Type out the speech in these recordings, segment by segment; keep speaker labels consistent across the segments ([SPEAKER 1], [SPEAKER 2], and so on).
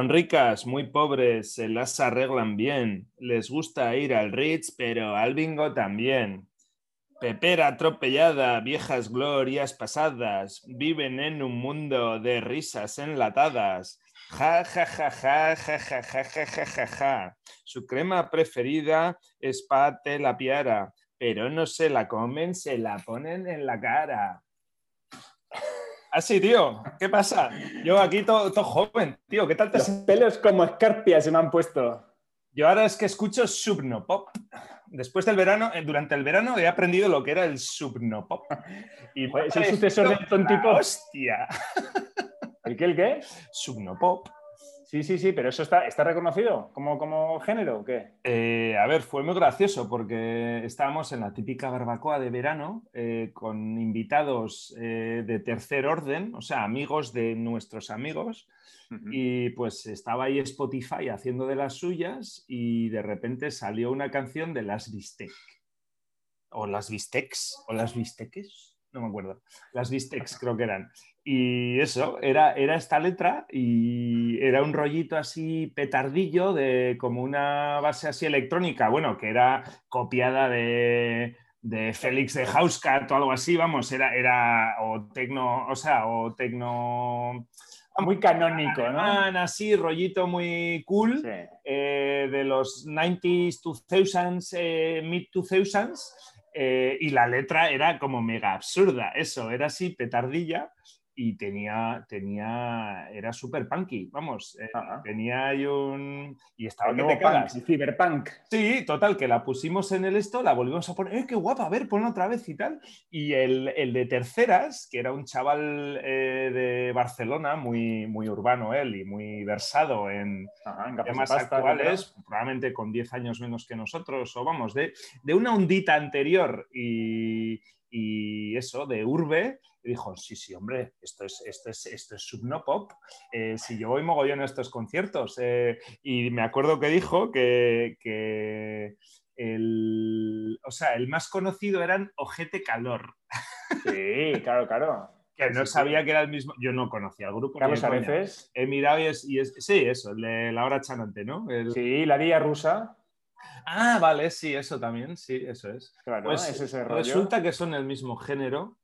[SPEAKER 1] Son ricas, muy pobres, se las arreglan bien. Les gusta ir al Ritz, pero al bingo también. Pepera atropellada, viejas glorias pasadas, viven en un mundo de risas enlatadas. Ja, ja, ja, ja, ja, ja, ja, ja, ja, ja, ja. Su crema preferida es pate la piara, pero no se la comen, se la ponen en la cara. Así, Ah, tío, ¿qué pasa? Yo aquí todo, joven, tío, ¿qué tal te
[SPEAKER 2] Los
[SPEAKER 1] has-
[SPEAKER 2] pelos como escarpias se me han puesto.
[SPEAKER 1] Yo ahora es que escucho subnopop. Después del verano, eh, durante el verano he aprendido lo que era el subnopop. Y ha
[SPEAKER 2] es sucesor del tontipop.
[SPEAKER 1] Hostia,
[SPEAKER 2] ¿El qué, el qué?
[SPEAKER 1] subnopop.
[SPEAKER 2] Sí, sí, sí, pero eso está, está reconocido como, como género o qué?
[SPEAKER 1] Eh, a ver, fue muy gracioso porque estábamos en la típica barbacoa de verano eh, con invitados eh, de tercer orden, o sea, amigos de nuestros amigos. Y pues estaba ahí Spotify haciendo de las suyas y de repente salió una canción de las Bistec. O las Bistecs, o las Bisteques, no me acuerdo. Las Bistecs creo que eran. Y eso, era, era esta letra y era un rollito así petardillo de como una base así electrónica, bueno, que era copiada de, de Félix de Housecat o algo así, vamos, era, era o tecno, o sea, o tecno
[SPEAKER 2] Muy canónico, ¿no?
[SPEAKER 1] así, rollito muy cool
[SPEAKER 2] Sí.
[SPEAKER 1] eh, de los 90s, 2000s, eh, mid 2000s, eh, y la letra era como mega absurda, eso, era así, petardilla, y tenía, tenía, era súper punky, vamos, eh, tenía ahí un... y estaba te
[SPEAKER 2] punk, cyberpunk.
[SPEAKER 1] Sí, total, que la pusimos en el esto, la volvimos a poner, ¡eh, qué guapa! A ver, ponla otra vez y tal. Y el, el de terceras, que era un chaval eh, de Barcelona, muy, muy urbano él y muy versado en
[SPEAKER 2] Ajá, en
[SPEAKER 1] temas
[SPEAKER 2] pasta,
[SPEAKER 1] actuales, probablemente con 10 años menos que nosotros, o vamos, de, de una ondita anterior y, y eso, de urbe. Y dijo, sí, sí, hombre, esto es, esto es, esto es subnopop. Eh, si yo voy mogollón a estos conciertos. eh, y me acuerdo que dijo que, que el, o sea, el más conocido eran Ojete Calor,
[SPEAKER 2] Sí, claro, claro.
[SPEAKER 1] que no
[SPEAKER 2] sí,
[SPEAKER 1] sabía
[SPEAKER 2] sí.
[SPEAKER 1] que era el mismo. Yo no conocía el grupo.
[SPEAKER 2] Carlos. Areces.
[SPEAKER 1] He mirado y es, y es- sí, eso, el de la hora chanante, ¿no? El-
[SPEAKER 2] Sí, la Día Rusa.
[SPEAKER 1] Ah, vale, sí, eso también, sí, eso es.
[SPEAKER 2] Claro,
[SPEAKER 1] Pues
[SPEAKER 2] es ese rollo.
[SPEAKER 1] resulta que son el mismo género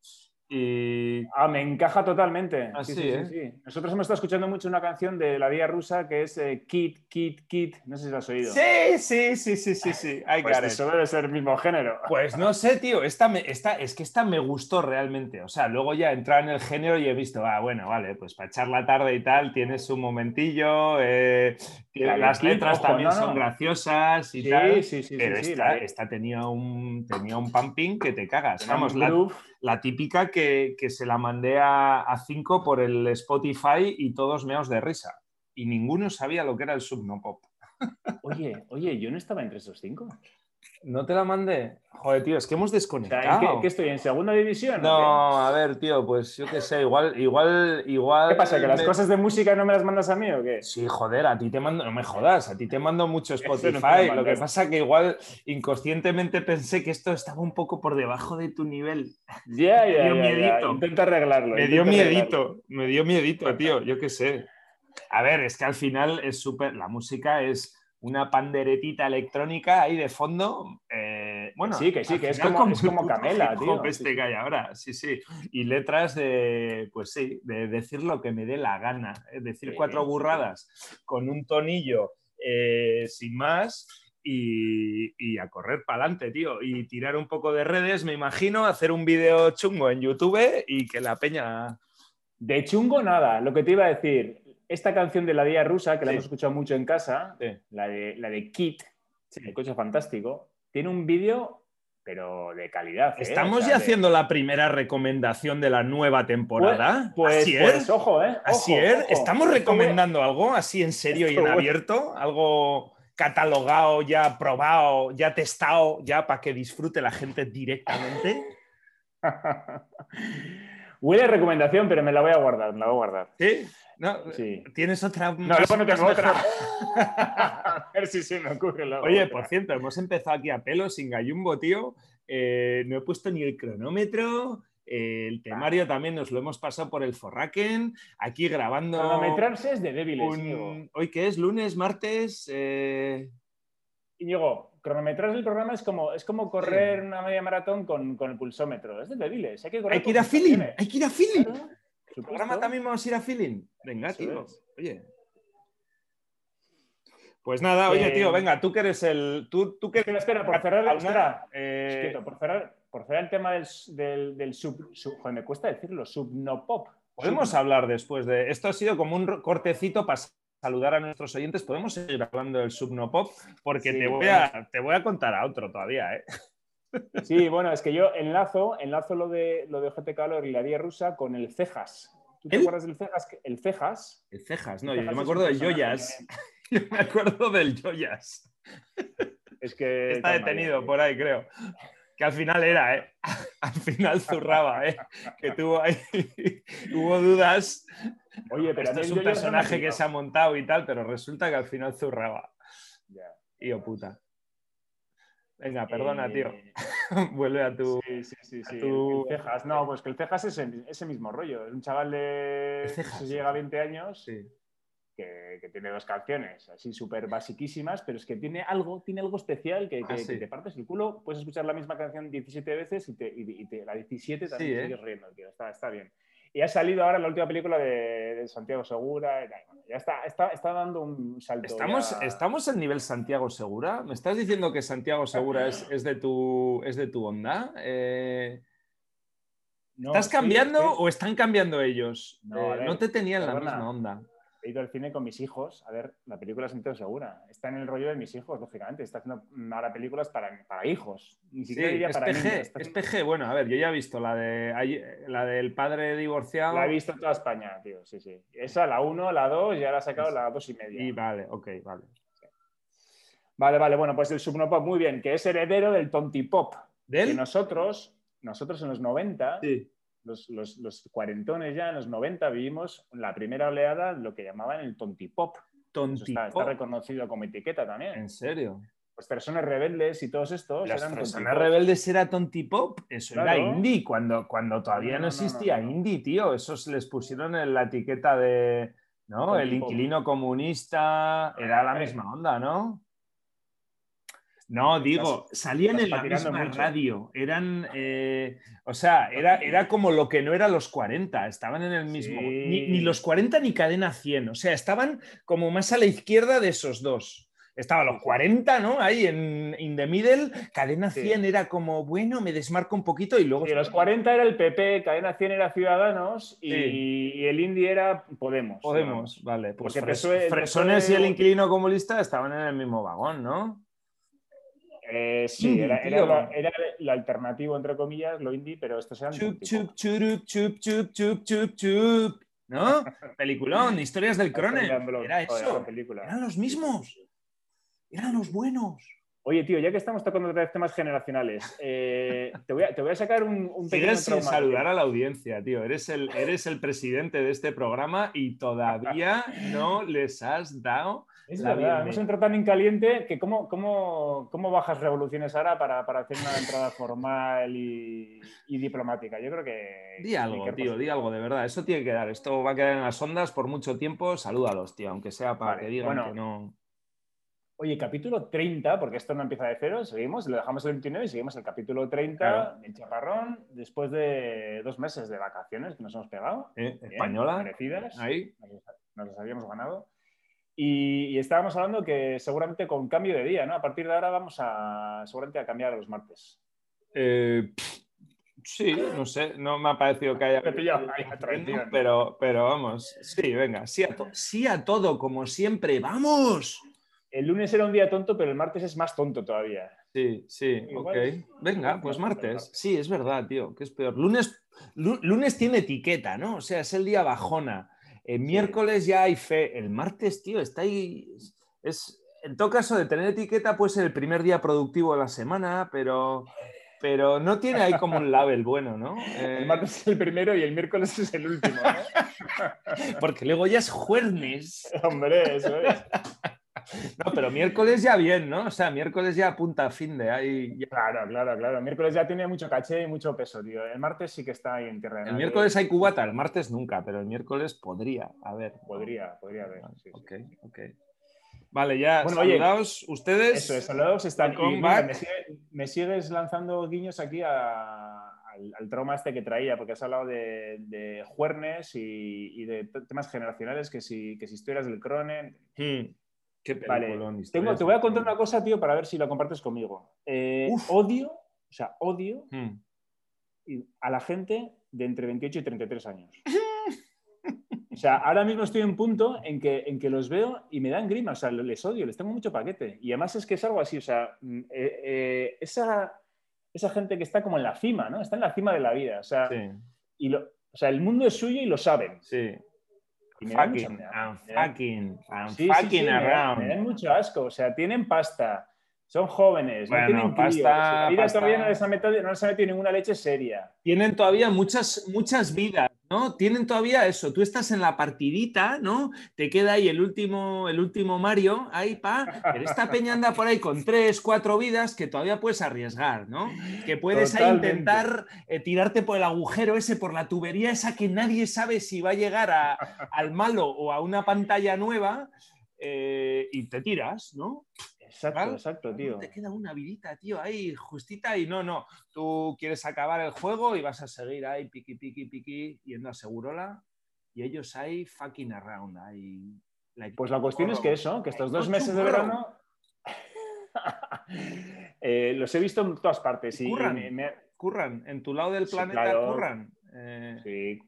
[SPEAKER 1] y
[SPEAKER 2] Ah, me encaja totalmente.
[SPEAKER 1] Ah,
[SPEAKER 2] sí,
[SPEAKER 1] sí,
[SPEAKER 2] sí,
[SPEAKER 1] ¿eh?
[SPEAKER 2] sí, sí. Nosotros hemos estado escuchando mucho una canción de la Día Rusa que es eh, Kid, Kid, Kid. No sé si la has oído.
[SPEAKER 1] sí, sí, sí, sí, sí, sí. I
[SPEAKER 2] Pues eso debe ser el mismo género.
[SPEAKER 1] Pues no sé, tío, esta, me- esta, es que esta me gustó realmente. O sea, luego ya entrar en el género y he visto, ah, bueno, vale, pues para echar la tarde y tal, tienes un momentillo, eh, tiene-
[SPEAKER 2] La de
[SPEAKER 1] las letras
[SPEAKER 2] ojo,
[SPEAKER 1] también
[SPEAKER 2] no,
[SPEAKER 1] son
[SPEAKER 2] no.
[SPEAKER 1] graciosas y
[SPEAKER 2] Sí,
[SPEAKER 1] tal.
[SPEAKER 2] sí, sí, sí,
[SPEAKER 1] pero
[SPEAKER 2] sí,
[SPEAKER 1] esta,
[SPEAKER 2] la de-
[SPEAKER 1] esta tenía, un, tenía un pumping que te cagas. Vamos, la,
[SPEAKER 2] groove.
[SPEAKER 1] La típica que, que se la mandé a, a cinco por el Spotify y todos meos de risa. Y ninguno sabía lo que era el subnopop.
[SPEAKER 2] Oye, oye, yo no estaba entre esos cinco.
[SPEAKER 1] ¿No te la mandé? Joder, tío, es que hemos desconectado.
[SPEAKER 2] ¿en qué, qué estoy? ¿En segunda división?
[SPEAKER 1] No, a ver, tío, pues yo qué sé, igual, igual, igual.
[SPEAKER 2] qué? ¿Qué pasa? ¿Que las
[SPEAKER 1] me-
[SPEAKER 2] cosas de música no me las mandas a mí o qué?
[SPEAKER 1] Sí, joder, a ti te mando, no me jodas, a ti te mando mucho
[SPEAKER 2] no
[SPEAKER 1] Spotify.
[SPEAKER 2] lo
[SPEAKER 1] que pasa que igual inconscientemente pensé que esto estaba un poco por debajo de tu nivel.
[SPEAKER 2] Ya, ya,
[SPEAKER 1] dio
[SPEAKER 2] ya, ya.
[SPEAKER 1] miedito.
[SPEAKER 2] Intenta arreglarlo.
[SPEAKER 1] Me dio
[SPEAKER 2] arreglarlo.
[SPEAKER 1] miedito, me dio miedito, tío, yo qué sé. A ver, es que al final es súper, la música es una panderetita electrónica ahí de fondo. eh, bueno,
[SPEAKER 2] sí, que sí, que es
[SPEAKER 1] final
[SPEAKER 2] como- es como Camela, tío.
[SPEAKER 1] Este que hay ahora, sí, sí. Y letras de, pues sí, de decir lo que me dé la gana. Es decir,
[SPEAKER 2] Sí,
[SPEAKER 1] cuatro
[SPEAKER 2] sí.
[SPEAKER 1] burradas con un tonillo eh, sin más. Y, y a correr para adelante, tío. Y tirar un poco de redes, me imagino, hacer un vídeo chungo en YouTube y que la peña.
[SPEAKER 2] De chungo nada, lo que te iba a decir, esta canción de la Día Rusa, que la
[SPEAKER 1] Sí.
[SPEAKER 2] hemos escuchado mucho en casa,
[SPEAKER 1] Sí.
[SPEAKER 2] la de, la de Kit, el coche fantástico, tiene un vídeo, pero de calidad. ¿eh?
[SPEAKER 1] Estamos
[SPEAKER 2] O sea,
[SPEAKER 1] ya
[SPEAKER 2] de-
[SPEAKER 1] haciendo la primera recomendación de la nueva temporada.
[SPEAKER 2] Pues, pues ojo, ¿eh? Ojo,
[SPEAKER 1] Asier,
[SPEAKER 2] ojo.
[SPEAKER 1] ¿estamos recomendando algo así en serio y en abierto? Algo catalogado, ya probado, ya testado, ya para que disfrute la gente directamente.
[SPEAKER 2] Huele recomendación, pero me la voy a guardar, me la voy a guardar.
[SPEAKER 1] ¿Sí? ¿No?
[SPEAKER 2] Sí.
[SPEAKER 1] ¿Tienes otra?
[SPEAKER 2] No, luego no tengo otra. a ver si se me ocurre luego
[SPEAKER 1] Oye,
[SPEAKER 2] otra.
[SPEAKER 1] por cierto, hemos empezado aquí a pelo, sin gallumbo, tío. Eh, no he puesto ni el cronómetro, Eh, el temario también nos lo hemos pasado por el Forraken, aquí grabando.
[SPEAKER 2] Cronometrarse es de débiles,
[SPEAKER 1] un-
[SPEAKER 2] Íñigo.
[SPEAKER 1] Hoy que es lunes, martes. eh,
[SPEAKER 2] Íñigo, cronometrarse el programa es como, es como correr una media maratón con, con el pulsómetro. Es de débiles. Hay que, correr
[SPEAKER 1] Hay que
[SPEAKER 2] con
[SPEAKER 1] ir a feeling,
[SPEAKER 2] pulsaciones.
[SPEAKER 1] hay que ir a feeling.
[SPEAKER 2] Claro,
[SPEAKER 1] ¿El
[SPEAKER 2] supuesto.
[SPEAKER 1] programa también vamos a ir a feeling? Venga,
[SPEAKER 2] Eso
[SPEAKER 1] tío.
[SPEAKER 2] es.
[SPEAKER 1] Oye. Pues nada, oye,
[SPEAKER 2] Eh,
[SPEAKER 1] tío, venga, tú que eres el. Tú, tú que
[SPEAKER 2] Espera, espera, por cerrar,
[SPEAKER 1] Cataluña,
[SPEAKER 2] espera,
[SPEAKER 1] eh,
[SPEAKER 2] por cerrar, por cerrar el tema del, del, del sub, sub- joder, me cuesta decirlo, subnopop.
[SPEAKER 1] Podemos
[SPEAKER 2] Sub-
[SPEAKER 1] hablar después de. Esto ha sido como un cortecito para saludar a nuestros oyentes. Podemos seguir hablando del Subnopop porque
[SPEAKER 2] Sí,
[SPEAKER 1] te, voy a, te voy a contar a otro todavía, ¿eh?
[SPEAKER 2] Sí, bueno, es que yo enlazo, enlazo lo de lo de OGTK, lo de artillería rusa, con el Cejas. ¿Tú te
[SPEAKER 1] ¿El?
[SPEAKER 2] acuerdas del Cejas? El Cejas.
[SPEAKER 1] El Cejas, no,
[SPEAKER 2] El
[SPEAKER 1] yo me acuerdo del Joyas. Yo me acuerdo del Joyas.
[SPEAKER 2] Es que
[SPEAKER 1] Está detenido por ahí, creo. Que al final era, ¿eh? Al final zurraba, ¿eh? Que tuvo ahí. Hubo dudas.
[SPEAKER 2] Oye, pero
[SPEAKER 1] Esto es un
[SPEAKER 2] no
[SPEAKER 1] personaje que se ha montado y tal, pero resulta que al final zurraba.
[SPEAKER 2] Ya.
[SPEAKER 1] Tío puta. Venga, perdona,
[SPEAKER 2] Eh,
[SPEAKER 1] tío. Vuelve a tu.
[SPEAKER 2] Sí, sí, sí. sí.
[SPEAKER 1] tu-
[SPEAKER 2] El Cejas, no, pues que el Cejas es el- ese mismo rollo. Es un chaval de.
[SPEAKER 1] El Cejas,
[SPEAKER 2] que llega a 20 años
[SPEAKER 1] Sí.
[SPEAKER 2] que, que tiene dos canciones así súper basiquísimas, pero es que tiene algo, tiene algo especial que, que-
[SPEAKER 1] Ah, sí.
[SPEAKER 2] que te partes el culo. Puedes escuchar la misma canción 17 veces y, te, y- y te- la 17 también
[SPEAKER 1] Sí,
[SPEAKER 2] te
[SPEAKER 1] ¿eh?
[SPEAKER 2] sigues riendo, tío. Está, está bien. Y ha salido ahora la última película de, de Santiago Segura. y tal. Bueno, ya está, está, está dando un salto.
[SPEAKER 1] ¿Estamos,
[SPEAKER 2] ya-
[SPEAKER 1] ¿Estamos en nivel Santiago Segura? ¿Me estás diciendo que Santiago Segura es, es de, tu, es de tu onda? Eh,
[SPEAKER 2] No,
[SPEAKER 1] ¿Estás cambiando o están cambiando ellos?
[SPEAKER 2] No,
[SPEAKER 1] Eh,
[SPEAKER 2] ver,
[SPEAKER 1] no te tenía en la misma onda.
[SPEAKER 2] He ido al cine con mis hijos a ver la película Santiago Segura. Está en el rollo de mis hijos, lógicamente. Está haciendo ahora películas para, para hijos. Ni
[SPEAKER 1] Sí,
[SPEAKER 2] siquiera diría para
[SPEAKER 1] PG,
[SPEAKER 2] niños.
[SPEAKER 1] Es PG. Bueno, a ver, yo ya he visto la, de, la del padre divorciado.
[SPEAKER 2] La he visto en toda España, tío. Sí, sí. Esa, la 1, la 2 y ahora ha sacado la 2 y media.
[SPEAKER 1] Y vale, ok, vale.
[SPEAKER 2] Vale, vale. Bueno, pues el Subnopop, muy bien, que es heredero del Tontipop.
[SPEAKER 1] ¿De
[SPEAKER 2] Que nosotros, nosotros en los 90,
[SPEAKER 1] Sí.
[SPEAKER 2] Los, los- los cuarentones ya en los 90, vivimos la primera oleada, lo que llamaban el Tontipop. Eso está, está
[SPEAKER 1] Tontipop.
[SPEAKER 2] reconocido como etiqueta también.
[SPEAKER 1] ¿En serio?
[SPEAKER 2] Pues personas rebeldes y todos estos
[SPEAKER 1] Las
[SPEAKER 2] eran
[SPEAKER 1] personas
[SPEAKER 2] Tontipop.
[SPEAKER 1] rebeldes era tontipop. Eso era indie cuando, cuando todavía
[SPEAKER 2] No,
[SPEAKER 1] no,
[SPEAKER 2] no, no,
[SPEAKER 1] existía
[SPEAKER 2] no,
[SPEAKER 1] indie, tío. Esos les pusieron en la etiqueta de. ¿No? El
[SPEAKER 2] Tontipop.
[SPEAKER 1] inquilino comunista. Era la
[SPEAKER 2] Hombre.
[SPEAKER 1] misma onda, ¿no? No, digo, salían en la misma
[SPEAKER 2] mucho.
[SPEAKER 1] radio. Eran. eh, o sea, era, era como lo que no era los 40. Estaban en el mismo.
[SPEAKER 2] Sí.
[SPEAKER 1] Ni, ni los 40 ni cadena 100. O sea, estaban como más a la izquierda de esos dos. Estaban los
[SPEAKER 2] Sí, sí.
[SPEAKER 1] 40, ¿no? Ahí en in the middle. Cadena
[SPEAKER 2] Sí.
[SPEAKER 1] 100 era como, bueno, me desmarco un poquito y luego.
[SPEAKER 2] Sí, los 40 era el PP, Cadena 100 era Ciudadanos y, el Indie era Podemos.
[SPEAKER 1] Podemos, vale. Pues
[SPEAKER 2] Porque
[SPEAKER 1] Fres-
[SPEAKER 2] PSOE el
[SPEAKER 1] Fresones y el inquilino comunista estaban en el mismo vagón, ¿no?
[SPEAKER 2] Eh, sí, era, era lo alternativo, entre comillas, lo indie, pero estos eran
[SPEAKER 1] Chup, chup, churup, chup, chup, chup, chup, chup. ¿No? Peliculón, historias del Cronen. Era eso.
[SPEAKER 2] película.
[SPEAKER 1] Eran los mismos. Eran los buenos.
[SPEAKER 2] Oye, tío, ya que estamos tocando otra vez temas generacionales, eh, te, voy a, te voy a sacar un, un pequeño
[SPEAKER 1] Sigues sin saludar a la audiencia, tío. Eres el, eres el presidente de este programa y todavía no les has dado.
[SPEAKER 2] Es
[SPEAKER 1] la
[SPEAKER 2] verdad, hemos entrado tan en caliente que cómo, cómo, cómo bajas revoluciones ahora para, para hacer una entrada formal y, y diplomática. Yo creo que...
[SPEAKER 1] Di algo, tío, di algo, de verdad. Eso tiene que dar. Esto va a quedar en las ondas por mucho tiempo. Salúdalos, tío, aunque sea para
[SPEAKER 2] Vale,
[SPEAKER 1] que digan
[SPEAKER 2] bueno.
[SPEAKER 1] que no.
[SPEAKER 2] Oye, capítulo 30, porque esto no empieza de cero, seguimos, lo dejamos el 29 y seguimos el capítulo 30
[SPEAKER 1] Claro.
[SPEAKER 2] del Chaparrón, después de dos meses de vacaciones que nos hemos pegado.
[SPEAKER 1] ¿Eh?
[SPEAKER 2] Bien,
[SPEAKER 1] Española.
[SPEAKER 2] Merecidas.
[SPEAKER 1] Ahí.
[SPEAKER 2] Nos, nos las habíamos ganado. Y, y estábamos hablando que seguramente con cambio de día, ¿no? A partir de ahora vamos a seguramente a cambiar a los martes.
[SPEAKER 1] Eh, sí, no sé, no me ha parecido que haya.
[SPEAKER 2] Me pillado
[SPEAKER 1] pero, pero vamos, sí, venga, sí a, sí a todo, como siempre, ¡vamos!
[SPEAKER 2] El lunes era un día tonto, pero el martes es más tonto todavía.
[SPEAKER 1] Sí, sí,
[SPEAKER 2] Igual-
[SPEAKER 1] ok. Venga, pues martes. Sí, es verdad, tío, que es peor. Lunes, lu- lunes tiene etiqueta, ¿no? O sea, es el día bajona. El miércoles ya hay fe. El martes, tío, está ahí. es- en todo caso, de tener etiqueta puede ser el primer día productivo de la semana, pero, pero no tiene ahí como un label bueno, ¿no? Eh,
[SPEAKER 2] El martes es el primero y el miércoles es el último, ¿no?
[SPEAKER 1] porque luego ya es jueves.
[SPEAKER 2] Hombre, eso es.
[SPEAKER 1] no, pero miércoles ya bien, ¿no? O sea, miércoles ya apunta a fin de ahí.
[SPEAKER 2] Claro, claro, claro. Miércoles ya tiene mucho caché y mucho peso, tío. El martes sí que está ahí en tierra.
[SPEAKER 1] El miércoles hay cubata, el martes nunca, pero el miércoles podría haber.
[SPEAKER 2] Podría, podría haber.
[SPEAKER 1] ok, ok. Vale, ya bueno, saludaos ustedes.
[SPEAKER 2] Eso es, saludaos están y, me, sigues lanzando guiños aquí al, trauma este que traía, porque has hablado de, de juernes y, de temas generacionales, que si, que si historias del Cronen.
[SPEAKER 1] Hmm. Qué
[SPEAKER 2] vale. Tengo, te voy a contar una cosa, tío, para ver si lo compartes conmigo. Eh, odio, o sea, odio hmm. a la gente de entre 28 y 33 años. O sea, ahora mismo estoy en un punto en que, en que los veo y me dan grima, o sea, les odio, les tengo mucho paquete. Y además es que es algo así, o sea, mm, eh, eh, esa, esa gente que está como en la cima, ¿no? Está en la cima de la vida, o sea, y lo, o sea el mundo es suyo y lo saben.
[SPEAKER 1] Sí.
[SPEAKER 2] Y
[SPEAKER 1] me fucking, I'm fucking, I'm fucking around.
[SPEAKER 2] Me dan, mucho asco, o sea, tienen pasta, son jóvenes, no tienen pasta, la vida todavía no les, ha metido, no les ha metido ninguna leche seria.
[SPEAKER 1] Tienen todavía muchas, muchas vidas ¿no? Tienen todavía eso. Tú estás en la partidita, ¿no? Te queda ahí el último, el último Mario, ahí pa, pero esta peña anda por ahí con tres, cuatro vidas que todavía puedes arriesgar, ¿no? Que puedes ahí intentar eh, tirarte por el agujero ese, por la tubería esa que nadie sabe si va a llegar al malo o a una pantalla nueva eh, y te tiras, ¿no?
[SPEAKER 2] Exacto, exacto, tío.
[SPEAKER 1] Te queda una vidita, tío, ahí justita y no, no. Tú quieres acabar el juego y vas a seguir ahí piqui, piqui, piqui, yendo a Segurola y ellos ahí fucking around. Ahí,
[SPEAKER 2] pues la cuestión es que eso, que estos dos meses de verano eh, los he visto en todas partes. Y
[SPEAKER 1] curran, curran, en tu lado del planeta curran.
[SPEAKER 2] Eh, sí,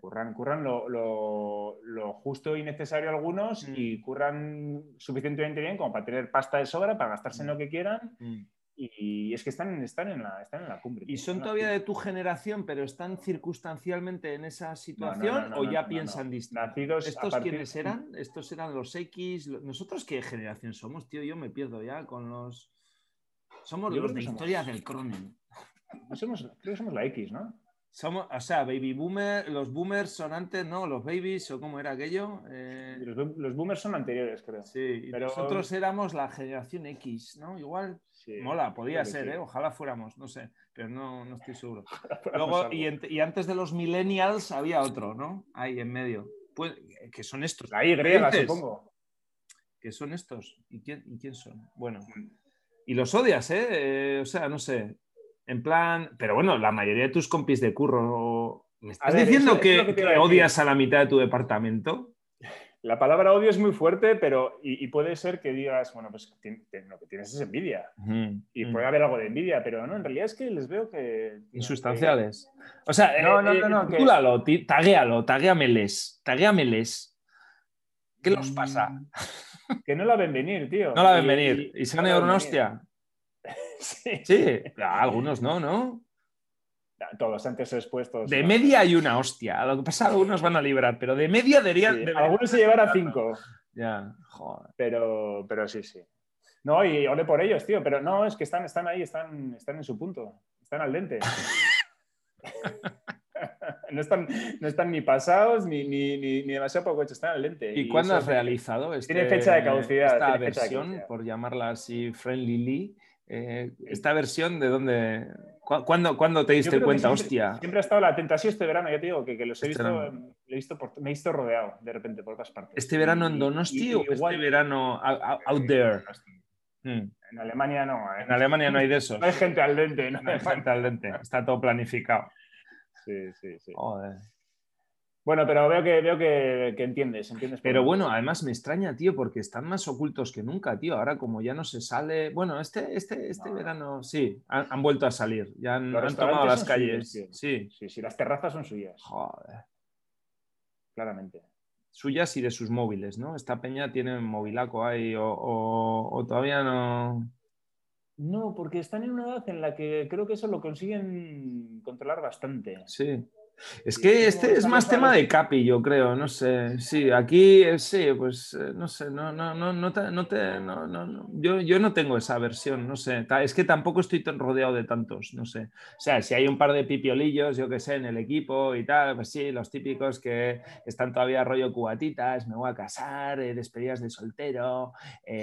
[SPEAKER 2] curran, curran lo, justo y necesario algunos mm. y curran suficientemente bien como para tener pasta de sobra, para gastarse en mm. lo que quieran. Mm. Y es que están, están, en la, están en la cumbre.
[SPEAKER 1] ¿Y son todavía de tu generación, pero están circunstancialmente en esa situación o ya piensan distinto? ¿Estos quiénes eran? ¿Estos eran los X? ¿Nosotros qué generación somos, tío? Yo me pierdo ya con los... Somos los de historia del Cronen.
[SPEAKER 2] Somos, creo que somos la X, ¿no?
[SPEAKER 1] Somos, o sea, baby boomer, los boomers son antes, ¿no? Los babies, o cómo era aquello.
[SPEAKER 2] Eh, los, boomers son anteriores, creo.
[SPEAKER 1] Sí, pero nosotros éramos la generación X, ¿no? Igual, mola, podía ser, ¿eh? Ojalá fuéramos, no sé, pero no, no estoy seguro. Luego, y, antes de los millennials había otro, ¿no? Ahí en medio. Pues, que son estos.
[SPEAKER 2] La Y, supongo.
[SPEAKER 1] ¿Qué son estos? ¿Y quién, ¿Y quién son? Bueno. Mm. Y los odias, ¿eh? ¿eh? O sea, no sé. En plan, pero bueno, la mayoría de tus compis de curro. ¿Me estás diciendo que, odias a la mitad de tu departamento?
[SPEAKER 2] La palabra odio es muy fuerte, pero y, puede ser que digas, bueno, pues lo que tienes es envidia. y puede haber algo de envidia, pero no, en realidad es que les veo que.
[SPEAKER 1] Insustanciales. O sea, no, no, no, no. Titúlalo, taguéalo, taguéameles, taguéameles. ¿Qué los pasa? Mm,
[SPEAKER 2] que no la ven venir, tío.
[SPEAKER 1] No la ven venir. Y, se van a una hostia. Sí. algunos no, ¿no?
[SPEAKER 2] Todos antes expuestos.
[SPEAKER 1] De media hay una hostia. Lo que pasa, algunos van a librar, pero de media deberían.
[SPEAKER 2] Algunos se llevará cinco.
[SPEAKER 1] Ya, joder.
[SPEAKER 2] Pero, pero sí, sí. No, y ole por ellos, tío. Pero no, es que están, están ahí, están, están en su punto. Están al dente. no, están, no están ni pasados ni, ni, ni, demasiado poco hechos, están al lente.
[SPEAKER 1] ¿Y, cuándo has realizado
[SPEAKER 2] este, Tiene fecha de caducidad.
[SPEAKER 1] Esta versión, por llamarla así, Friendly Lee. Eh, esta versión de dónde. ¿Cuándo, te diste cuenta? Hostia.
[SPEAKER 2] Siempre ha estado la tentación este verano, ya te digo, que, los he este visto, he visto me he visto rodeado de repente por otras partes.
[SPEAKER 1] ¿Este verano en Donosti o este verano out, there?
[SPEAKER 2] Hmm. En Alemania no.
[SPEAKER 1] ¿eh? En Alemania no hay de esos.
[SPEAKER 2] no hay gente al dente.
[SPEAKER 1] No, hay gente al dente. Está todo planificado.
[SPEAKER 2] Sí, sí, sí. Joder. Bueno, pero veo que, veo que, entiendes, entiendes.
[SPEAKER 1] Pero bueno, además me extraña, tío, porque están más ocultos que nunca, tío. Ahora como ya no se sale, bueno, este, este, este verano sí, han, vuelto a salir, ya han, tomado las calles. sí.
[SPEAKER 2] sí, sí, las terrazas son suyas.
[SPEAKER 1] Joder.
[SPEAKER 2] Claramente.
[SPEAKER 1] Suyas y de sus móviles, ¿no? Esta peña tiene un movilaco ahí o todavía no.
[SPEAKER 2] No, porque están en una edad en la que creo que eso lo consiguen controlar bastante.
[SPEAKER 1] Sí. Es que este es más tema de Capi, yo creo, no sé. Sí, aquí eh, sí, pues eh, no sé, no, no, no, no te, no te no, no, Yo, yo no tengo esa versión, no sé. Es que tampoco estoy tan rodeado de tantos, no sé. O sea, si hay un par de pipiolillos, yo que sé, en el equipo y tal, pues sí, los típicos que están todavía rollo cubatitas, me voy a casar, eh, despedidas de soltero,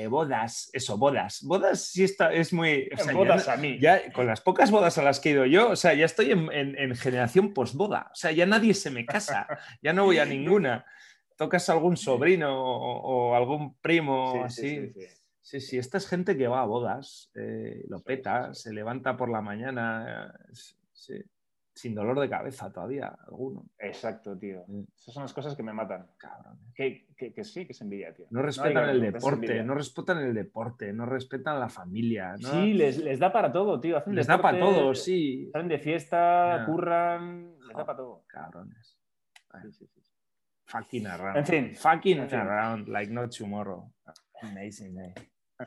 [SPEAKER 1] bodas, eso, bodas. Bodas sí está, es muy.
[SPEAKER 2] bodas a mí.
[SPEAKER 1] Ya, con las pocas bodas a las que he ido yo, o sea, ya estoy en, en, en generación posboda. O sea, ya nadie se me casa, ya no voy a ninguna. Tocas a algún sobrino o, algún primo así. Sí sí, esta es gente que va a bodas, eh, lo peta, se levanta por la mañana, sin dolor de cabeza todavía, alguno.
[SPEAKER 2] Exacto, tío. Esas son las cosas que me matan. Cabrón. Que, sí, que se envidia, tío.
[SPEAKER 1] No respetan el deporte, no respetan el deporte, no respetan la familia.
[SPEAKER 2] Sí, les, da para todo, tío.
[SPEAKER 1] les da para todo, sí.
[SPEAKER 2] Salen de fiesta, curran,
[SPEAKER 1] Cabrones. Fucking around. En fin. Fucking around, like no tomorrow. Amazing, eh.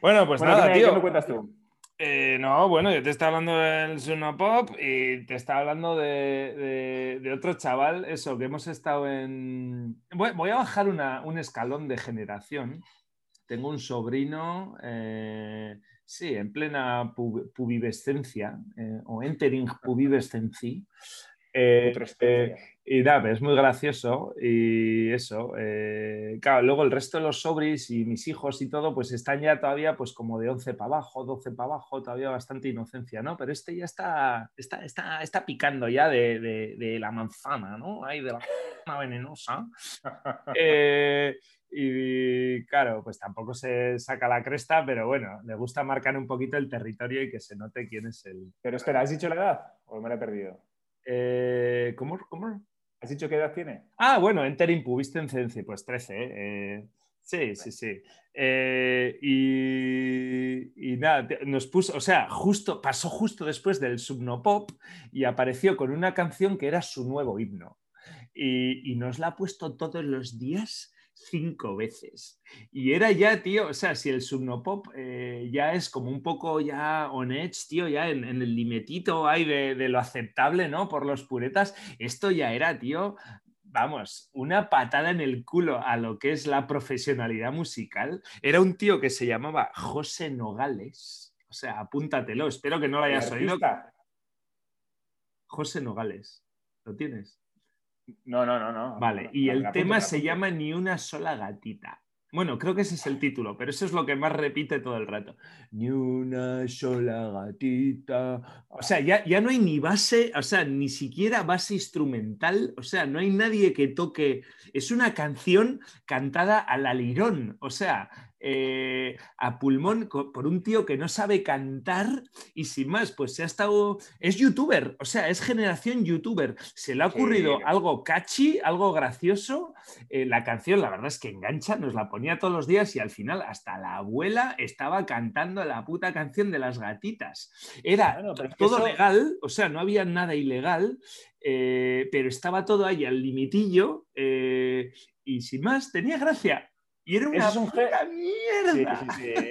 [SPEAKER 1] Bueno, pues nada, tío.
[SPEAKER 2] ¿Qué me cuentas tú?
[SPEAKER 1] Eh, no, bueno, yo te estaba hablando del Pop y te estaba hablando de, de, otro chaval, eso, que hemos estado en... Voy, a bajar una, un escalón de generación. Tengo un sobrino, eh, sí, en plena pubivescencia eh, o entering pubivescency. Eh, eh, y nada, es muy gracioso y eso. Eh, claro, luego el resto de los sobris y mis hijos y todo, pues están ya todavía pues como de 11 para abajo, 12 para abajo, todavía bastante inocencia, ¿no? Pero este ya está, está, está, está picando ya de, la manzana, ¿no? Ahí de la manzana venenosa. y claro, pues tampoco se saca la cresta, pero bueno, le gusta marcar un poquito el territorio y que se note quién es el...
[SPEAKER 2] Pero espera, ¿has dicho la edad o me la he perdido?
[SPEAKER 1] Eh, ¿cómo, ¿Cómo?
[SPEAKER 2] ¿Has dicho qué edad tiene?
[SPEAKER 1] Ah, bueno, Entering Pubiscense, pues 13. Eh, sí, sí, sí. Eh, y, y, nada, nos puso, o sea, justo, pasó justo después del Subnopop y apareció con una canción que era su nuevo himno. Y, y nos la ha puesto todos los días cinco veces. Y era ya, tío, o sea, si el Subnopop eh, ya es como un poco ya on edge, tío, ya en, el limetito hay de, lo aceptable, ¿no? Por los puretas, esto ya era, tío, vamos, una patada en el culo a lo que es la profesionalidad musical. Era un tío que se llamaba José Nogales. O sea, apúntatelo, espero que no lo hayas oído. José Nogales. ¿Lo tienes?
[SPEAKER 2] No, no, no, no.
[SPEAKER 1] Vale, y el tema se llama Ni una sola gatita. Bueno, creo que ese es el título, pero eso es lo que más repite todo el rato. Ni una sola gatita. O sea, ya, ya no hay ni base, o sea, ni siquiera base instrumental, o sea, no hay nadie que toque. Es una canción cantada al alirón, o sea, eh, a pulmón por un tío que no sabe cantar y sin más, pues se ha estado... Es youtuber, o sea, es generación youtuber. Se le ha ocurrido algo catchy, algo gracioso. Eh, la canción, la verdad es que engancha, nos la ponía todos los días y al final hasta la abuela estaba cantando la puta canción de las gatitas. Era todo legal, o sea, no había nada ilegal. Eh, pero estaba todo ahí al limitillo y sin más, tenía gracia. Y era una es un mierda.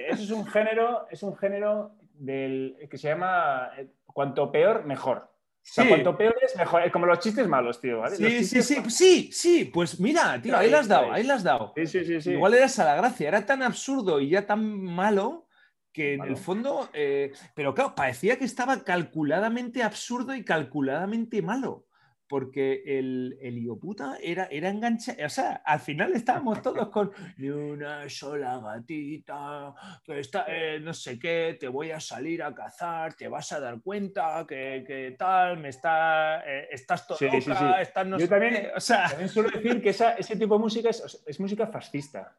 [SPEAKER 2] Eso es un género, es un género del, que se llama eh, cuanto peor, mejor. O sea, cuanto peor es mejor. Es como los chistes malos, tío.
[SPEAKER 1] Sí, sí, sí, sí, sí. Pues mira, tío, ahí, las has dado, ahí las has dado.
[SPEAKER 2] Sí, sí, sí,
[SPEAKER 1] Igual era esa la gracia. Era tan absurdo y ya tan malo que en el fondo. Eh, pero claro, parecía que estaba calculadamente absurdo y calculadamente malo porque el, el ioputa era, era enganchado, o sea, al final estábamos todos con ni una sola gatita, que está, eh, no sé qué, te voy a salir a cazar, te vas a dar cuenta que, tal, me está, eh, estás todo estás no
[SPEAKER 2] Yo también, o sea... también suelo decir que ese tipo de música es, es música fascista.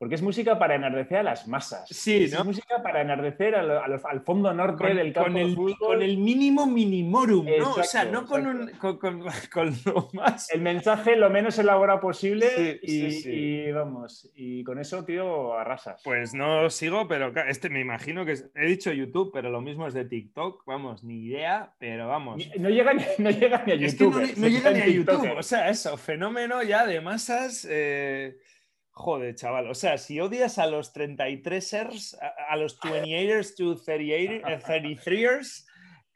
[SPEAKER 2] Porque es música para enardecer a las masas.
[SPEAKER 1] Sí,
[SPEAKER 2] Es música para enardecer al, fondo norte del campo
[SPEAKER 1] con el, Con el mínimo minimorum, ¿no? o sea, no con, un, con, lo más...
[SPEAKER 2] El mensaje lo menos elaborado posible y, vamos, y con eso, tío, arrasas.
[SPEAKER 1] Pues no sigo, pero este me imagino que... he dicho YouTube, pero lo mismo es de TikTok, vamos, ni idea, pero vamos.
[SPEAKER 2] No llega ni, no llega ni a YouTube.
[SPEAKER 1] no, llega ni a YouTube, o sea, eso, fenómeno ya de masas... Eh, Joder, chaval. O sea, si odias a los 33ers, a, los 28ers to 38, 33ers,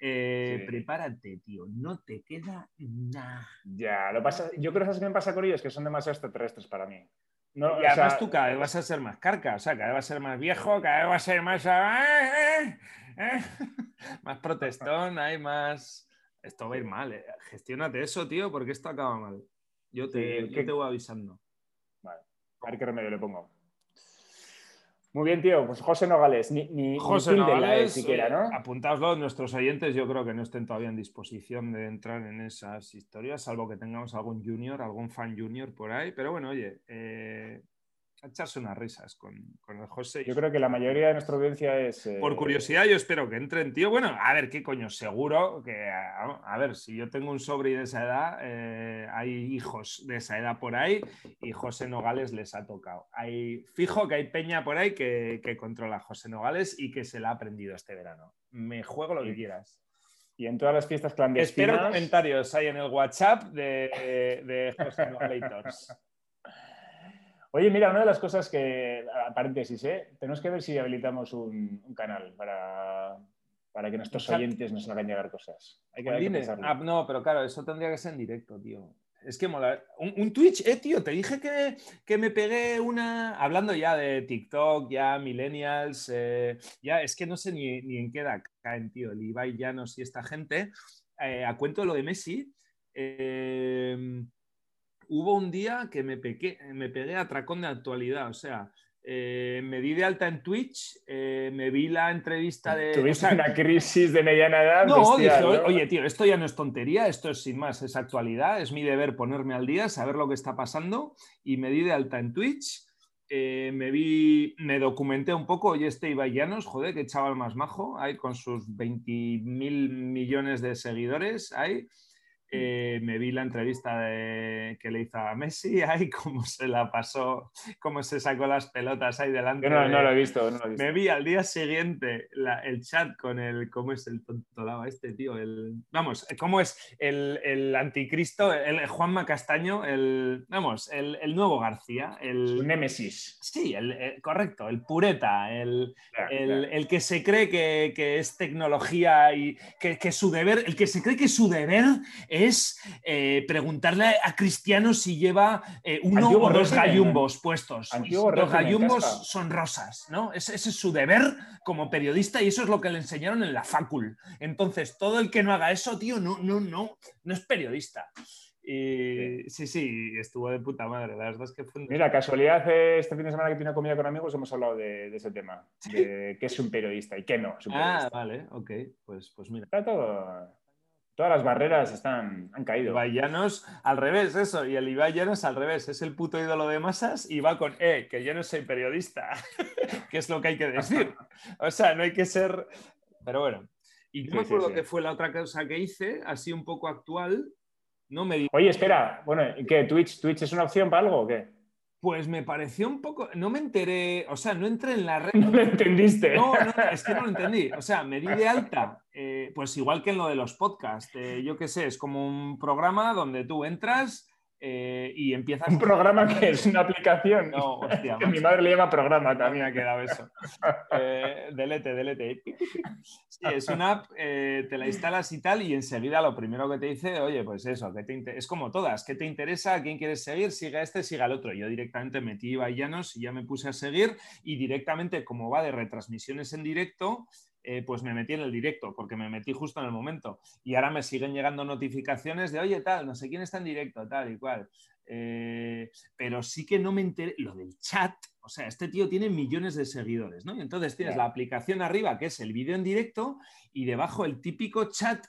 [SPEAKER 1] Eh, prepárate, tío, no te queda nada.
[SPEAKER 2] Ya, lo pasa, yo creo que me pasa con ellos, que son demasiado extraterrestres para mí.
[SPEAKER 1] No, y además tú cada vez vas a ser más carca, o sea, cada vez vas a ser más viejo, cada vez vas a ser más... Eh, eh, más protestón, hay más... Esto va a ir mal, eh. gestiónate eso, tío, porque esto acaba mal. Yo te, yo te voy avisando.
[SPEAKER 2] A ver qué remedio le pongo. Muy bien, tío. Pues José Nogales, ni,
[SPEAKER 1] José Nogales, siquiera, ¿no? Apuntaoslo, nuestros oyentes yo creo que no estén todavía en disposición de entrar en esas historias, salvo que tengamos algún junior, algún fan junior por ahí. Pero bueno, oye, eh, echarse unas risas con, el José.
[SPEAKER 2] Yo creo que la mayoría de nuestra audiencia es.
[SPEAKER 1] Por eh, curiosidad, yo espero que entren, tío. Bueno, a ver, qué coño, seguro que. A, ver, si yo tengo un sobre de esa edad, eh, hay hijos de esa edad por ahí y José Nogales les ha tocado. Hay, fijo que hay peña por ahí que, controla a José Nogales y que se la ha aprendido este verano. Me juego lo que quieras.
[SPEAKER 2] Y en todas las fiestas clandestinas.
[SPEAKER 1] Espero comentarios ahí en el WhatsApp de, de José Nogales.
[SPEAKER 2] Oye, mira, una de las cosas que, paréntesis, ¿eh? tenemos que ver si habilitamos un, canal para, para, que nuestros oyentes nos hagan llegar cosas.
[SPEAKER 1] Hay que, ah, no, pero claro, eso tendría que ser en directo, tío. Es que mola. Un, Twitch, eh, tío, te dije que, me pegué una. Hablando ya de TikTok, ya Millennials, eh, ya es que no sé ni, en qué edad caen, tío, el Ibai Llanos y esta gente. Eh, a cuento de lo de Messi. Eh, hubo un día que me, pegué, me pegué a tracón de actualidad, o sea, eh, me di de alta en Twitch, eh, me vi la entrevista de...
[SPEAKER 2] Tuviste una crisis de mediana edad.
[SPEAKER 1] No, dije, oye, tío, esto ya no es tontería, esto es sin más, es actualidad, es mi deber ponerme al día, saber lo que está pasando y me di de alta en Twitch. Eh, me vi, me documenté un oye, este Ibai Llanos, joder, qué chaval más majo, ahí con sus 20 mil millones de seguidores, ahí. Eh, me vi la entrevista que le hizo a Messi, ahí cómo se la pasó, cómo se sacó las pelotas ahí delante.
[SPEAKER 2] no, no, lo he visto,
[SPEAKER 1] Me vi al día siguiente el chat con el, ¿cómo es el tontolaba este tío? El, vamos, ¿cómo es el, anticristo, el Juanma Castaño, el, vamos, el, nuevo García? El
[SPEAKER 2] némesis.
[SPEAKER 1] Sí, el, correcto, el pureta, el, el, que se cree que, es tecnología y que, que su deber, el que se cree que su deber es eh, preguntarle a Cristiano si lleva eh, uno o dos gallumbos puestos. Los gallumbos son rosas, ¿no? Ese, es su deber como periodista y eso es lo que le enseñaron en la facul. Entonces, todo el que no haga eso, tío, no, no, no, no es periodista. Y sí, sí, estuvo de puta madre. La verdad es que fue...
[SPEAKER 2] Mira, casualidad, este fin de semana que tiene comida con amigos hemos hablado de, ese tema, de qué es un periodista y qué no es un
[SPEAKER 1] Ah, vale, ok. Pues, pues mira.
[SPEAKER 2] Está todo, Todas las barreras están, han caído.
[SPEAKER 1] Ibai al revés, eso. Y el Ibai Llanos al revés. Es el puto ídolo de masas y va con, eh, que yo no soy periodista. que es lo que hay que decir. o sea, no hay que ser... Pero bueno. Y no me acuerdo que fue la otra cosa que hice, así un poco actual. No me
[SPEAKER 2] Oye, espera. Bueno, ¿qué? ¿Twitch, ¿Twitch es una opción para algo o qué?
[SPEAKER 1] Pues me pareció un poco, no me enteré, o sea, no entré en la red.
[SPEAKER 2] No lo entendiste.
[SPEAKER 1] No, no, es que no lo entendí. O sea, me di de alta, eh, pues igual que en lo de los podcasts. Eh, yo qué sé, es como un programa donde tú entras, eh, y empiezas...
[SPEAKER 2] Un programa que es una aplicación.
[SPEAKER 1] No, hostia.
[SPEAKER 2] que mi madre le llama programa también.
[SPEAKER 1] ha quedado eso. Eh, delete, delete. Sí, es una app, eh, te la instalas y tal, y enseguida lo primero que te dice, oye, pues eso, que te es como todas, ¿qué te interesa? ¿A quién quieres seguir? Siga este, siga el otro. Yo directamente metí Llanos y ya me puse a seguir, y directamente, como va de retransmisiones en directo, eh, pues me metí en el directo, porque me metí justo en el momento. Y ahora me siguen llegando notificaciones de, oye, tal, no sé quién está en directo, tal y cual. Eh, pero sí que no me enteré, lo del chat, o sea, este tío tiene millones de seguidores, ¿no? Y entonces tienes la aplicación arriba, que es el vídeo en directo, y debajo el típico chat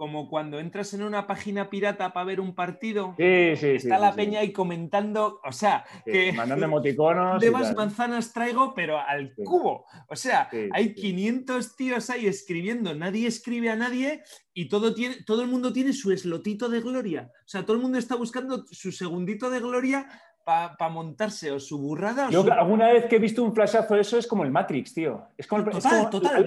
[SPEAKER 1] como cuando entras en una página pirata para ver un partido, está la peña ahí comentando, o sea, que
[SPEAKER 2] mandando emoticonos.
[SPEAKER 1] De más manzanas traigo, pero al cubo. O sea, hay 500 tíos ahí escribiendo, nadie escribe a nadie y todo, tiene, todo el mundo tiene su eslotito de gloria. O sea, todo el mundo está buscando su segundito de gloria para montarse o su burrada.
[SPEAKER 2] Yo alguna vez que he visto un flashazo de eso es como el Matrix, tío. Es como el,
[SPEAKER 1] total, total.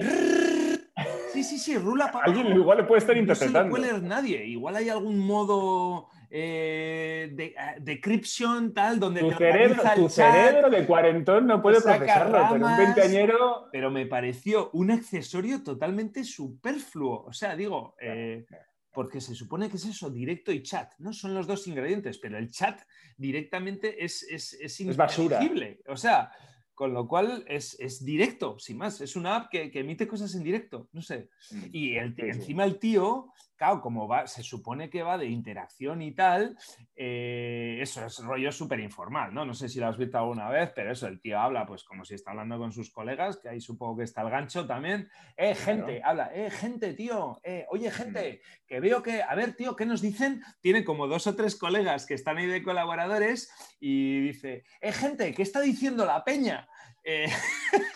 [SPEAKER 1] Sí, sí, sí, rula
[SPEAKER 2] para. Alguien igual le puede estar interpretando.
[SPEAKER 1] No puede leer nadie. Igual hay algún modo eh, de, ah, decryption, tal, donde
[SPEAKER 2] tu cerebro, tu cerebro de cuarentón no puede procesarlo, pero un veinteañero...
[SPEAKER 1] Pero me pareció un accesorio totalmente superfluo. O sea, digo, eh, porque se supone que es eso, directo y chat, ¿no? Son los dos ingredientes, pero el chat directamente es, es, es,
[SPEAKER 2] es basura.
[SPEAKER 1] O sea, con lo cual es, directo, sin más. Es una app que, emite cosas en directo, no sé. Mm, y encima el tío, claro, como va, se supone que va de interacción y tal, eh, eso es rollo súper informal, ¿no? No sé si lo has visto alguna vez, pero eso, el tío habla pues como si está hablando con sus colegas, que ahí supongo que está el gancho también. Eh, gente, habla, eh, gente, tío, eh, oye, gente, mm. que veo que, a ver, tío, ¿qué nos dicen? Tiene como dos o tres colegas que están ahí de colaboradores y dice, eh, gente, ¿qué está diciendo la peña?
[SPEAKER 2] Eh,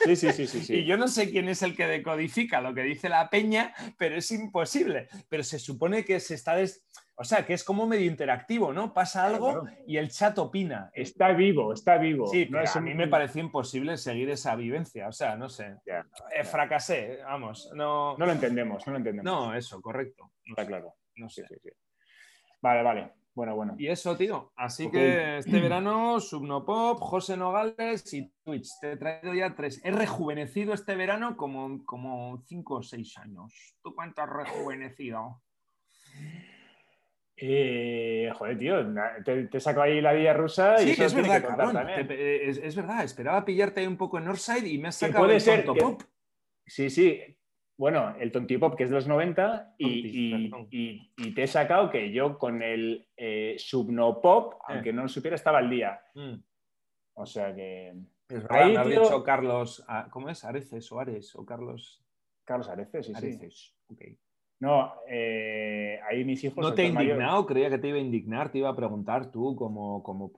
[SPEAKER 2] sí, sí, sí, sí,
[SPEAKER 1] Y yo no sé quién es el que decodifica lo que dice la peña, pero es imposible. Pero se supone que se está... O sea, que es como medio interactivo, ¿no? Pasa algo y el chat opina.
[SPEAKER 2] Está vivo, está vivo.
[SPEAKER 1] Sí, no, a mí me pareció imposible seguir esa vivencia. O sea, no sé. Eh, fracasé, vamos. No...
[SPEAKER 2] no lo entendemos, no lo entendemos.
[SPEAKER 1] No, eso, correcto.
[SPEAKER 2] está claro.
[SPEAKER 1] No sé.
[SPEAKER 2] Vale, vale. Bueno, bueno.
[SPEAKER 1] Y eso, tío. Así que este verano, Subnopop, José Nogales y Twitch. Te he traído ya tres. He rejuvenecido este verano como, como cinco o seis años. ¿Tú cuánto has rejuvenecido?
[SPEAKER 2] Eh, joder, tío, te, te saco ahí la vía rusa y
[SPEAKER 1] sí, es verdad, cabrón. es, verdad, esperaba pillarte ahí un poco en Northside y me has sacado
[SPEAKER 2] puede ser Pop. Sí, sí, bueno, el Tontipop, que es de los 90, y, te he sacado que yo con el eh, Subnopop, eh. aunque no lo supiera, estaba al día. Mm. O sea que.
[SPEAKER 1] Es verdad, Ahí, me dicho Carlos. Ah, ¿Cómo es? ¿Areces o Ares? ¿O Carlos?
[SPEAKER 2] Carlos Areces, sí.
[SPEAKER 1] Areces, sí. ok.
[SPEAKER 2] No, eh, ahí mis hijos.
[SPEAKER 1] ¿No te he indignado? Creía que te iba a indignar, te iba a preguntar tú, como, como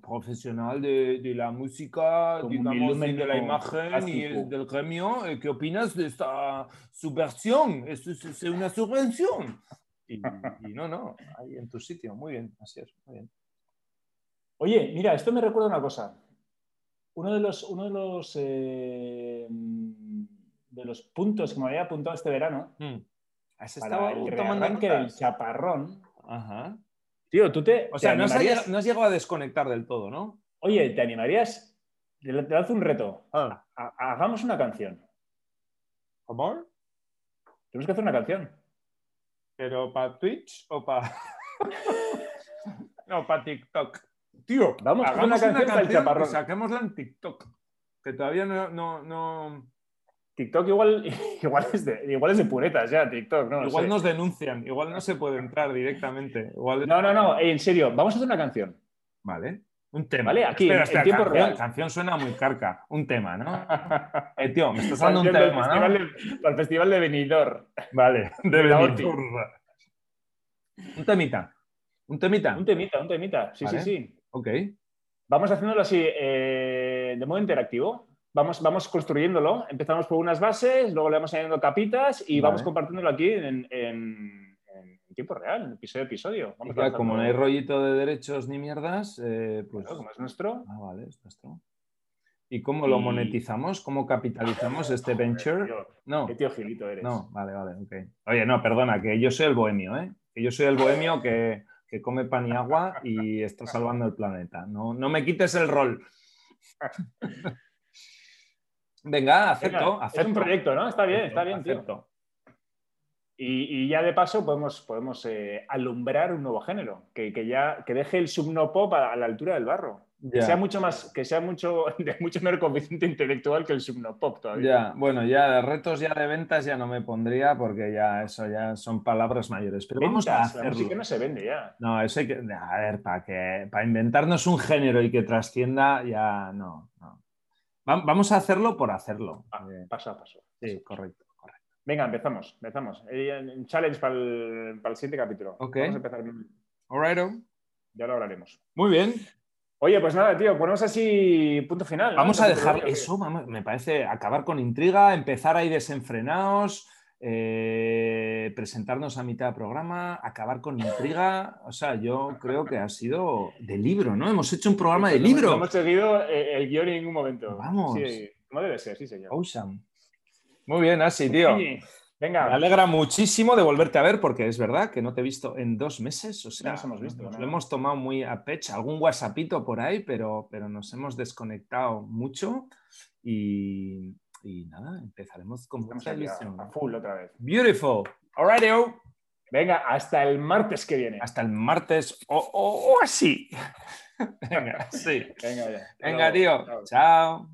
[SPEAKER 1] profesional de, de la música, digamos, de la imagen y del gremio, eh, ¿qué opinas de esta subversión? Es, es, una subvención. Y, no, no, ahí en tu sitio, muy bien, así es, muy bien.
[SPEAKER 2] Oye, mira, esto me recuerda una cosa. Uno de los, uno de los, eh, de los puntos que me había apuntado este verano. Mm
[SPEAKER 1] Has estado
[SPEAKER 2] el rearranque del chaparrón. Tío, tú te.
[SPEAKER 1] O sea, no, has, llegado a desconectar del todo, ¿no?
[SPEAKER 2] Oye, ¿te animarías? Te, te un reto. Ah. hagamos una canción.
[SPEAKER 1] ¿Cómo?
[SPEAKER 2] Tenemos que hacer una canción.
[SPEAKER 1] ¿Pero para Twitch o para.? no, para TikTok. Tío, vamos a hacer una canción, para el chaparrón. Saquémosla en TikTok. Que todavía no, no
[SPEAKER 2] TikTok igual, igual, es de, igual es de puretas ya, TikTok. No,
[SPEAKER 1] igual nos denuncian, igual no se puede entrar directamente. Igual...
[SPEAKER 2] No, no, no, en serio, vamos a hacer una canción.
[SPEAKER 1] Vale. Un tema.
[SPEAKER 2] Vale, aquí, en, tiempo
[SPEAKER 1] canción,
[SPEAKER 2] real.
[SPEAKER 1] canción suena muy carca. Un tema, ¿no? Eh, tío, me estás dando un tema, ¿no?
[SPEAKER 2] De, para el festival de Benidorm.
[SPEAKER 1] Vale, de Benidorm. Un temita. Un temita.
[SPEAKER 2] Un temita, un temita. Sí, sí, sí.
[SPEAKER 1] Ok.
[SPEAKER 2] Vamos haciéndolo así, eh, de modo interactivo vamos, vamos construyéndolo. Empezamos por unas bases, luego le vamos añadiendo capitas y vamos compartiéndolo aquí en, tiempo real, episodio a episodio.
[SPEAKER 1] como no hay rollito de derechos ni mierdas, eh, pues.
[SPEAKER 2] como es nuestro.
[SPEAKER 1] Ah, vale, es nuestro. ¿Y cómo lo monetizamos? ¿Cómo capitalizamos este venture?
[SPEAKER 2] no. Qué tío gilito eres.
[SPEAKER 1] No, vale, vale, ok. Oye, no, perdona, que yo soy el bohemio, ¿eh? Que yo soy el bohemio que, que come pan y agua y está salvando el planeta. No, no me quites el rol. Venga, acepto, Es
[SPEAKER 2] un proyecto, ¿no? Está bien, está bien, acepto. Y, ya de paso podemos, podemos eh, alumbrar un nuevo género, que, ya que deje el subnopop a, a la altura del barro. Que sea mucho más, que sea mucho, de mucho menor coeficiente intelectual que el subnopop todavía.
[SPEAKER 1] Ya, bueno, ya retos ya de ventas ya no me pondría porque ya eso ya son palabras mayores. Pero vamos a hacerlo. La
[SPEAKER 2] música no se vende ya.
[SPEAKER 1] No, eso hay que, a ver, para que, para inventarnos un género y que trascienda, ya no, no. Vamos a hacerlo por hacerlo.
[SPEAKER 2] Ah, eh, paso a paso.
[SPEAKER 1] Sí, correcto, correcto.
[SPEAKER 2] Venga, empezamos, empezamos. Un challenge para el, para el, siguiente capítulo.
[SPEAKER 1] Ok.
[SPEAKER 2] Vamos a empezar.
[SPEAKER 1] Alright.
[SPEAKER 2] Ya lo hablaremos.
[SPEAKER 1] Muy bien.
[SPEAKER 2] Oye, pues nada, tío, ponemos así punto final.
[SPEAKER 1] Vamos a dejar eso, me parece, acabar con intriga, empezar ahí desenfrenados, eh, presentarnos a mitad de programa, acabar con intriga. O sea, yo creo que ha sido de libro, ¿no? Hemos hecho un programa de libro.
[SPEAKER 2] No hemos seguido eh, el guion en ningún momento.
[SPEAKER 1] Vamos.
[SPEAKER 2] Sí, no debe ser, sí, señor.
[SPEAKER 1] Awesome. Muy bien, así, tío. Venga. Me alegra muchísimo de volverte a ver porque es verdad que no te he visto en dos meses. O sea,
[SPEAKER 2] nos hemos visto.
[SPEAKER 1] lo hemos tomado muy a pecho. Algún WhatsAppito por ahí, pero, pero nos hemos desconectado mucho y, nada, empezaremos con
[SPEAKER 2] mucha A, full otra vez.
[SPEAKER 1] Beautiful. Alright,
[SPEAKER 2] Venga, hasta el martes que viene.
[SPEAKER 1] Hasta el martes o, así. Venga, sí. Venga, tío. chao.